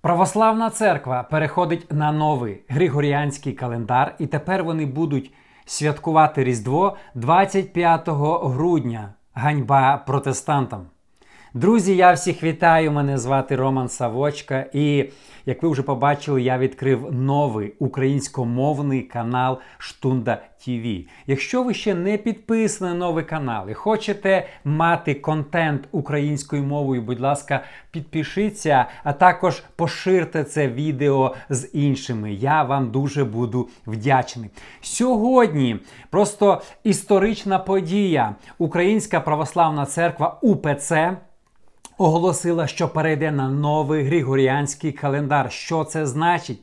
Православна церква переходить на новий григоріанський календар, і тепер вони будуть святкувати Різдво 25 грудня. Ганьба протестантам. Друзі, я всіх вітаю! Мене звати Роман Савочка, і як ви вже побачили, я відкрив новий українськомовний канал Штунда ТВ. Якщо ви ще не підписані на новий канал і хочете мати контент українською мовою, будь ласка, підпишіться, а також поширте це відео з іншими. Я вам дуже буду вдячний. Сьогодні просто історична подія. Українська православна церква УПЦ оголосила, що перейде на новий Григоріанський календар. Що це значить?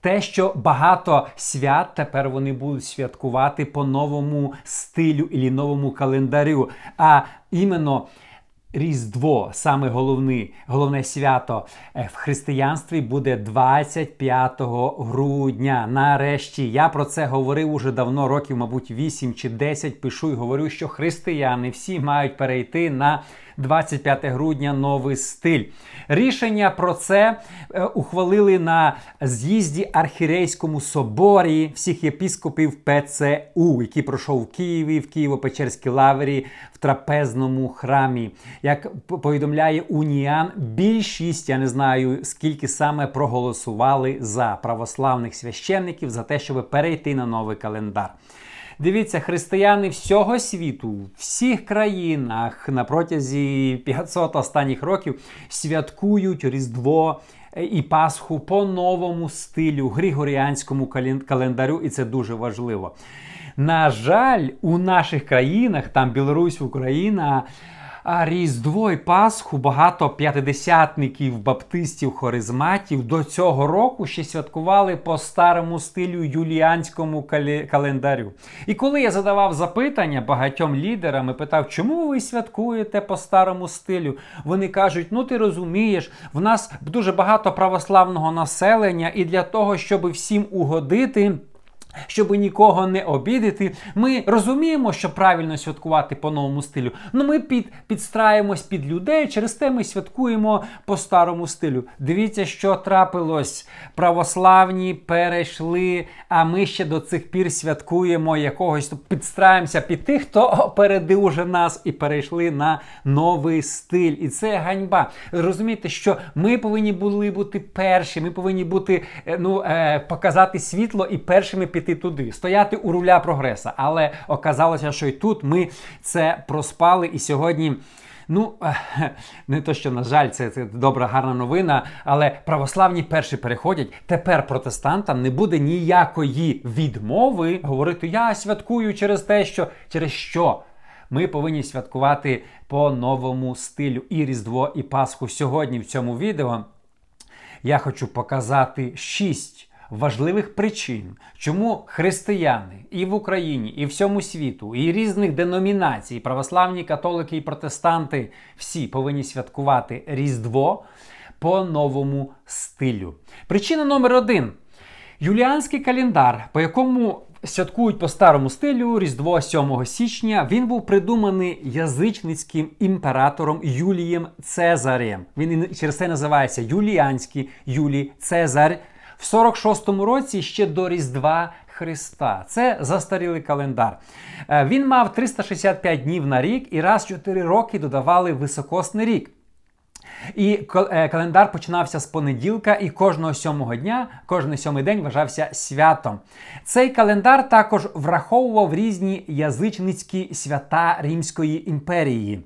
Те, що багато свят тепер вони будуть святкувати по новому стилю і новому календарю. А іменно Різдво, саме головне, головне свято е, в християнстві буде 25 грудня. Нарешті я про це говорив уже давно, років, мабуть, 8 чи 10 пишу і говорю, що християни всі мають перейти на 25 грудня новий стиль. Рішення про це е, ухвалили на з'їзді Архірейському соборі всіх єпіскопів ПЦУ, який пройшов в Києві, в Києво-Печерській лаврі, в трапезному храмі. Як повідомляє Уніан, більшість, я не знаю скільки саме проголосували за православних священників за те, щоб перейти на новий календар. Дивіться, християни всього світу, в всіх країнах на протязі 500 останніх років святкують Різдво і Пасху по новому стилю, григоріанському календарю, і це дуже важливо. На жаль, у наших країнах, там Білорусь, Україна. Різдво і Пасху багато п'ятидесятників, баптистів, хоризматів до цього року ще святкували по старому стилю юліанському календарю. І коли я задавав запитання багатьом лідерам і питав, чому ви святкуєте по старому стилю, вони кажуть: ну ти розумієш, в нас дуже багато православного населення, і для того, щоб всім угодити. Щоб нікого не обідати, ми розуміємо, що правильно святкувати по новому стилю. Ну ми під, підстраємось під людей, через те ми святкуємо по старому стилю. Дивіться, що трапилось. Православні перейшли, а ми ще до цих пір святкуємо якогось, підстраємося під тих, хто опередив уже нас і перейшли на новий стиль. І це ганьба. Розумієте, що ми повинні були бути перші, ми повинні бути, е, ну, е, показати світло і першими під йти туди, стояти у руля прогреса. Але оказалося, що і тут ми це проспали. І сьогодні. Ну, не то, що, на жаль, це, це добра, гарна новина, але православні перші переходять. Тепер протестантам не буде ніякої відмови говорити: я святкую через те, що через що. Ми повинні святкувати по новому стилю і Різдво, і Пасху. Сьогодні в цьому відео я хочу показати шість важливих причин, чому християни і в Україні, і всьому світу, і різних деномінацій, православні католики і протестанти всі повинні святкувати Різдво по новому стилю. Причина номер один. Юліанський календар, по якому святкують по старому стилю Різдво 7 січня, він був придуманий язичницьким імператором Юлієм Цезарем. Він через це називається Юліанський Юлій Цезарь в 46-му році ще до Різдва Христа. Це застарілий календар. Е, він мав 365 днів на рік і раз в 4 роки додавали високосний рік. І е, календар починався з понеділка, і кожного сьомого дня, кожний сьомий день вважався святом. Цей календар також враховував різні язичницькі свята Римської імперії.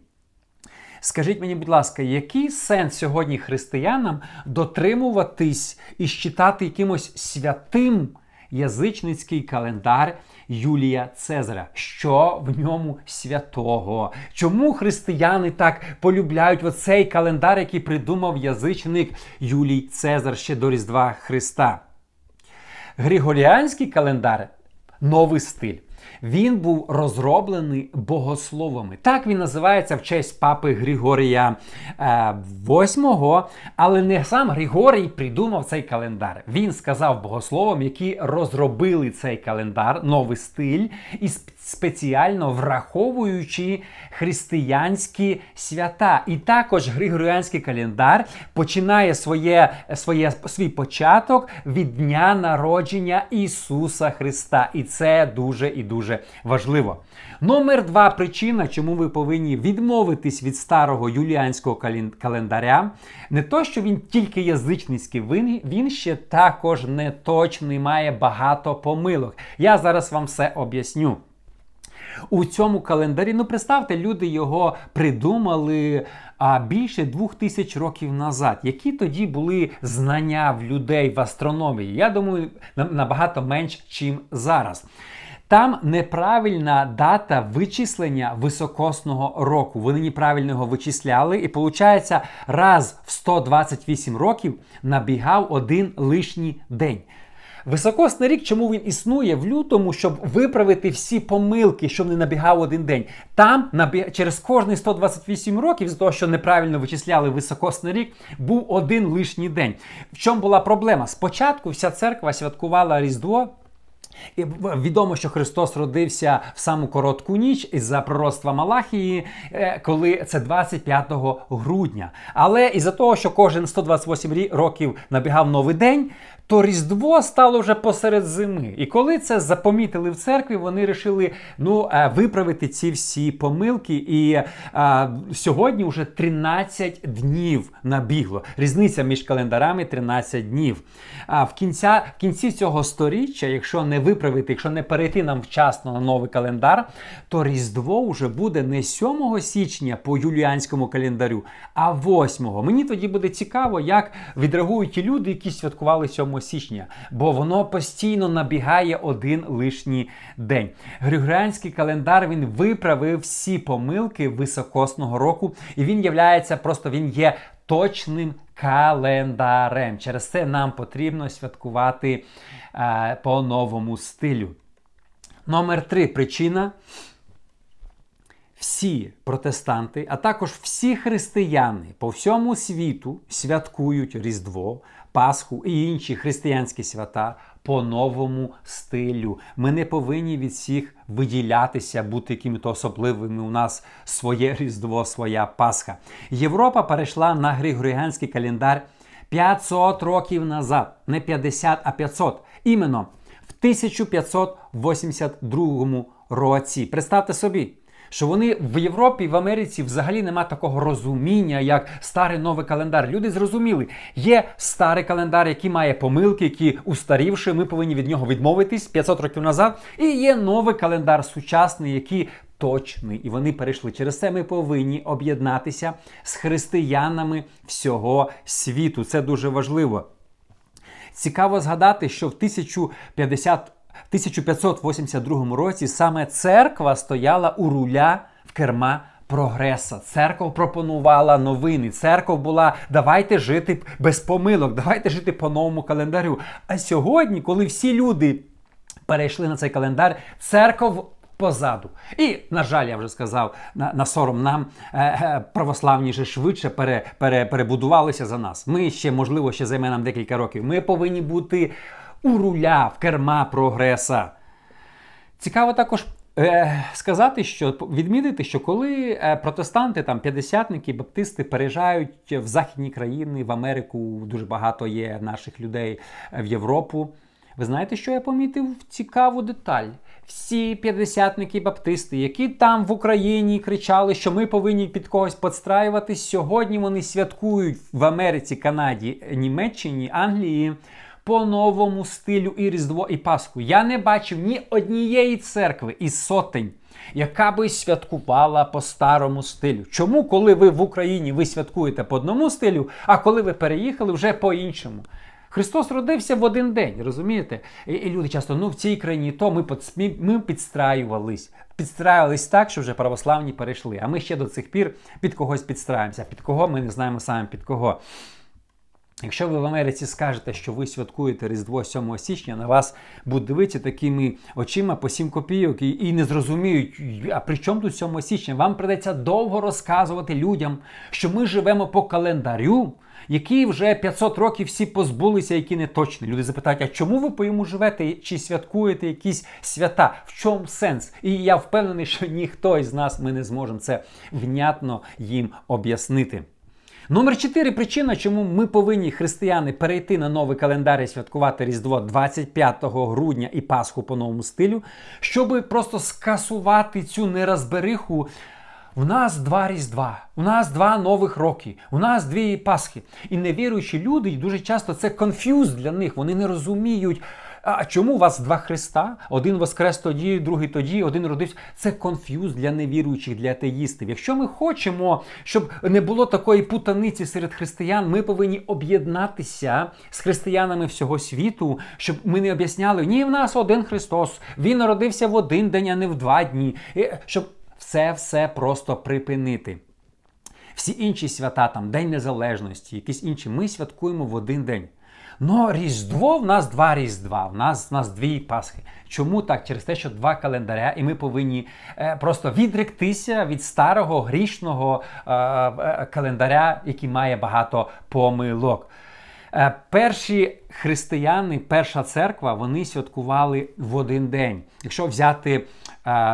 Скажіть мені, будь ласка, який сенс сьогодні християнам дотримуватись і считати якимось святим язичницький календар Юлія Цезаря? Що в ньому святого? Чому християни так полюбляють оцей календар, який придумав язичник Юлій Цезар ще до Різдва Христа? Григоріанський календар новий стиль. Він був розроблений богословами. Так він називається в честь папи Григорія VIII, але не сам Григорій придумав цей календар. Він сказав богословам, які розробили цей календар, новий стиль, і спеціально враховуючи християнські свята. І також Григоріанський календар починає своє, своє, свій початок від дня народження Ісуса Христа. І це дуже і дуже важливо. Номер два причина, чому ви повинні відмовитись від старого юліанського календаря, не то, що він тільки язичницький, він, ще також неточний, має багато помилок. Я зараз вам все об'ясню. У цьому календарі, ну представте, люди його придумали а більше двох тисяч років назад. Які тоді були знання в людей в астрономії? Я думаю, набагато менш, чим зараз. Там неправильна дата вичислення високосного року. Вони неправильно його вичисляли, і виходить, раз в 128 років набігав один лишній день. Високосний рік, чому він існує в лютому, щоб виправити всі помилки, щоб не набігав один день. Там набіг... через кожні 128 років, з того, що неправильно вичисляли високосний рік, був один лишній день. В чому була проблема? Спочатку вся церква святкувала Різдво. І Відомо, що Христос родився в саму коротку ніч із-за пророцтва Малахії, е, коли це 25 грудня. Але із-за того, що кожен 128 років набігав новий день, то Різдво стало вже посеред зими. І коли це запомітили в церкві, вони вирішили ну, е, виправити ці всі помилки. І а, е, сьогодні вже 13 днів набігло. Різниця між календарами 13 днів. А в кінця, в кінці цього сторіччя, якщо не виправити, якщо не перейти нам вчасно на новий календар, то Різдво вже буде не 7 січня по юліанському календарю, а 8. Мені тоді буде цікаво, як відреагують ті люди, які святкували 7 січня, бо воно постійно набігає один лишній день. Григоріанський календар він виправив всі помилки високосного року, і він являється просто він є точним календарем. Через це нам потрібно святкувати е, по новому стилю. Номер три причина. Всі протестанти, а також всі християни по всьому світу святкують Різдво, Пасху і інші християнські свята по новому стилю. Ми не повинні від всіх виділятися, бути якими-то особливими. У нас своє Різдво, своя Пасха. Європа перейшла на Григоріанський календар 500 років назад, не 50, а 500. Іменно в 1582 році. Представте собі що вони в Європі в Америці взагалі нема такого розуміння, як старий новий календар. Люди зрозуміли, є старий календар, який має помилки, які устарівши, ми повинні від нього відмовитись 500 років назад. І є новий календар сучасний, який точний. І вони перейшли. Через це ми повинні об'єднатися з християнами всього світу. Це дуже важливо. Цікаво згадати, що в 1050 1582 році саме церква стояла у руля в керма прогреса. Церква пропонувала новини. Церква була давайте жити без помилок, давайте жити по новому календарю. А сьогодні, коли всі люди перейшли на цей календар, церква позаду. І, на жаль, я вже сказав, на на сором нам е, е, православні же швидше пере, пере, перебудувалися за нас. Ми ще, можливо, ще займе нам декілька років. Ми повинні бути у руля в керма прогреса. Цікаво також е, сказати, що відмітити, що коли е, протестанти, там п'ятдесятники, баптисти переїжджають в західні країни, в Америку дуже багато є наших людей в Європу. Ви знаєте, що я помітив цікаву деталь? Всі п'ятдесятники баптисти, які там в Україні кричали, що ми повинні під когось підстраюватись, сьогодні вони святкують в Америці, Канаді, Німеччині, Англії по новому стилю і Різдво і Пасху. Я не бачив ні однієї церкви із сотень, яка би святкувала по старому стилю. Чому, коли ви в Україні ви святкуєте по одному стилю, а коли ви переїхали вже по іншому? Христос родився в один день, розумієте? І, і люди часто ну в цій країні то ми ми, підстраювались. Підстраювались так, що вже православні перейшли. А ми ще до цих пір під когось підстраюємося. Під кого ми не знаємо саме під кого. Якщо ви в Америці скажете, що ви святкуєте Різдво 7 січня, на вас будуть дивитися такими очима по 7 копійок і, і не зрозуміють, а при чому тут 7 січня? Вам придеться довго розказувати людям, що ми живемо по календарю, який вже 500 років всі позбулися, які не точні. Люди запитають, а чому ви по йому живете чи святкуєте якісь свята? В чому сенс? І я впевнений, що ніхто із нас ми не зможемо це внятно їм об'яснити. Номер 4 причина, чому ми повинні християни перейти на новий календар і святкувати Різдво 25 грудня і Пасху по новому стилю, щоб просто скасувати цю нерозбериху. У нас два різдва, у нас два нових роки, у нас дві Пасхи. І невіруючі люди дуже часто це конф'юз для них. Вони не розуміють. А чому у вас два Христа? Один воскрес тоді, другий тоді, один родився. Це конф'юз для невіруючих, для атеїстів. Якщо ми хочемо, щоб не було такої путаниці серед християн, ми повинні об'єднатися з християнами всього світу, щоб ми не об'ясняли, ні, в нас один Христос, Він народився в один день, а не в два дні. Щоб це все просто припинити. Всі інші свята, там День Незалежності, якісь інші, ми святкуємо в один день. Но Різдво в нас два Різдва, в нас в нас дві Пасхи. Чому так? Через те, що два календаря, і ми повинні е, просто відректися від старого грішного е, е, календаря, який має багато помилок. Е, перші християни, перша церква, вони святкували в один день. Якщо взяти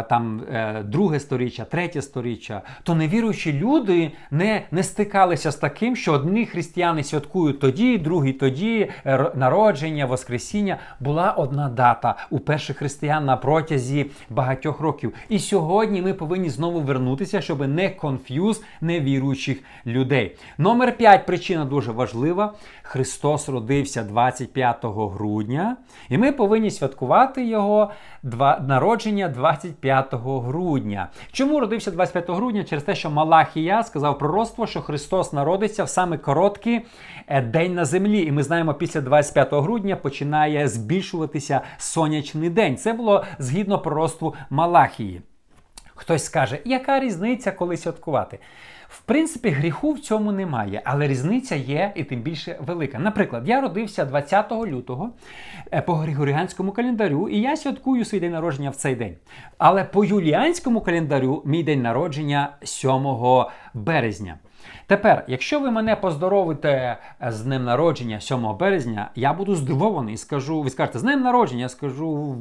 там е, друге сторіччя, третє сторіччя, то невіруючі люди не не стикалися з таким, що одні християни святкують тоді, другі тоді, е, народження, Воскресіння. Була одна дата у перших християн на протязі багатьох років. І сьогодні ми повинні знову вернутися, щоб не конф'юз невіруючих людей. Номер 5 причина дуже важлива. Христос родився 25 грудня, і ми повинні святкувати його народження 25 грудня. Чому родився 25 грудня? Через те, що Малахія сказав пророцтво, що Христос народиться в саме короткий е, день на землі. І ми знаємо, після 25 грудня починає збільшуватися сонячний день. Це було згідно пророцтву Малахії. Хтось скаже, яка різниця, коли святкувати? В принципі, гріху в цьому немає, але різниця є і тим більше велика. Наприклад, я родився 20 лютого е, по григоріанському календарю, і я святкую свій день народження в цей день. Але по юліанському календарю мій день народження 7 березня. Тепер, якщо ви мене поздоровите е, з днем народження 7 березня, я буду здивований і скажу, ви скажете, з днем народження, я скажу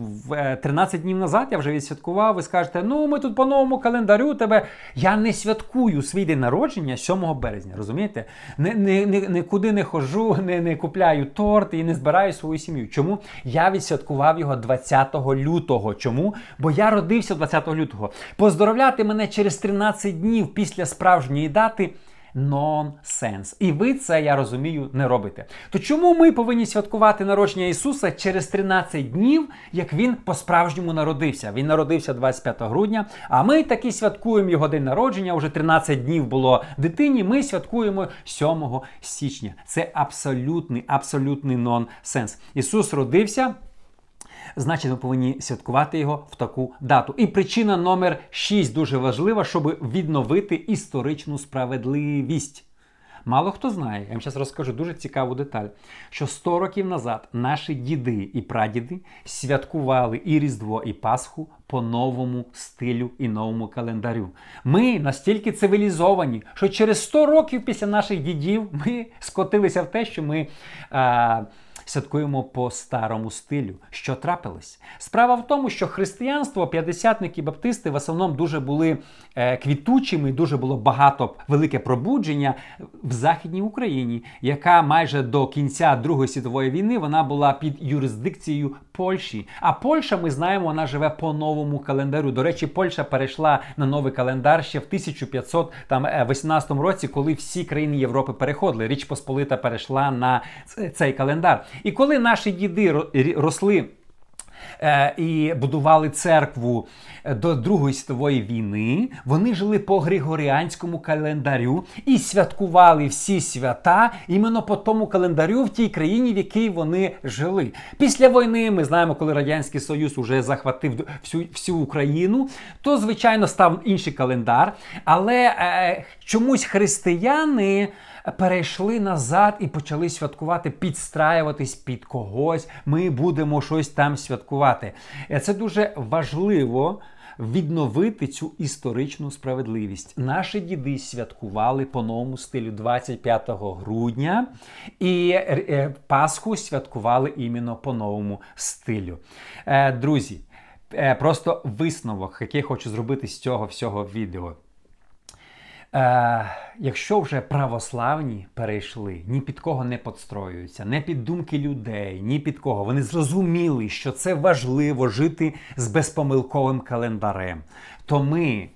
13 е, днів назад, я вже відсвяткував, ви скажете, ну ми тут по новому календарю тебе. Я не святкую свій день народження 7 березня. Розумієте? Не, не, не, Нікуди не хожу, не, не купляю торт і не збираю свою сім'ю. Чому? Я відсвяткував його 20 лютого. Чому? Бо я родився 20 лютого. Поздоровляти мене через 13 днів після справжньої дати нонсенс. І ви це, я розумію, не робите. То чому ми повинні святкувати народження Ісуса через 13 днів, як Він по-справжньому народився? Він народився 25 грудня, а ми таки святкуємо його день народження. Уже 13 днів було дитині. Ми святкуємо 7 січня. Це абсолютний, абсолютний нонсенс. Ісус родився значить ми повинні святкувати його в таку дату. І причина номер 6 дуже важлива, щоб відновити історичну справедливість. Мало хто знає, я вам зараз розкажу дуже цікаву деталь, що 100 років назад наші діди і прадіди святкували і Різдво, і Пасху по новому стилю і новому календарю. Ми настільки цивілізовані, що через 100 років після наших дідів ми скотилися в те, що ми. А, святкуємо по старому стилю. Що трапилось? Справа в тому, що християнство, п'ятдесятники баптисти в основному дуже були е, квітучими, дуже було багато велике пробудження в Західній Україні, яка майже до кінця Другої світової війни вона була під юрисдикцією Польщі. А Польща, ми знаємо, вона живе по новому календарю. До речі, Польща перейшла на новий календар ще в 1518 е, році, коли всі країни Європи переходили. Річ Посполита перейшла на цей календар. І коли наші діди росли і будували церкву е, до Другої світової війни, вони жили по Григоріанському календарю і святкували всі свята іменно по тому календарю в тій країні, в якій вони жили. Після війни ми знаємо, коли Радянський Союз уже захватив всю, всю Україну, то звичайно став інший календар. Але е, чомусь християни перейшли назад і почали святкувати, підстраюватись під когось. Ми будемо щось там святкувати. Е, Це дуже важливо. Відновити цю історичну справедливість. Наші діди святкували по новому стилю 25 грудня, і е, Пасху святкували іменно по новому стилю. Е, Друзі, е, просто висновок, який хочу зробити з цього всього відео. Е, якщо вже православні перейшли, ні під кого не підстроюються, не під думки людей, ні під кого. Вони зрозуміли, що це важливо жити з безпомилковим календарем. То ми,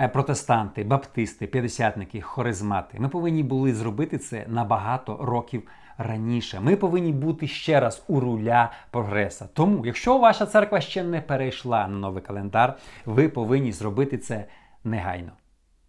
е, протестанти, баптисти, п'ятдесятники, хоризмати, ми повинні були зробити це на багато років раніше. Ми повинні бути ще раз у руля прогреса. Тому, якщо ваша церква ще не перейшла на новий календар, ви повинні зробити це негайно.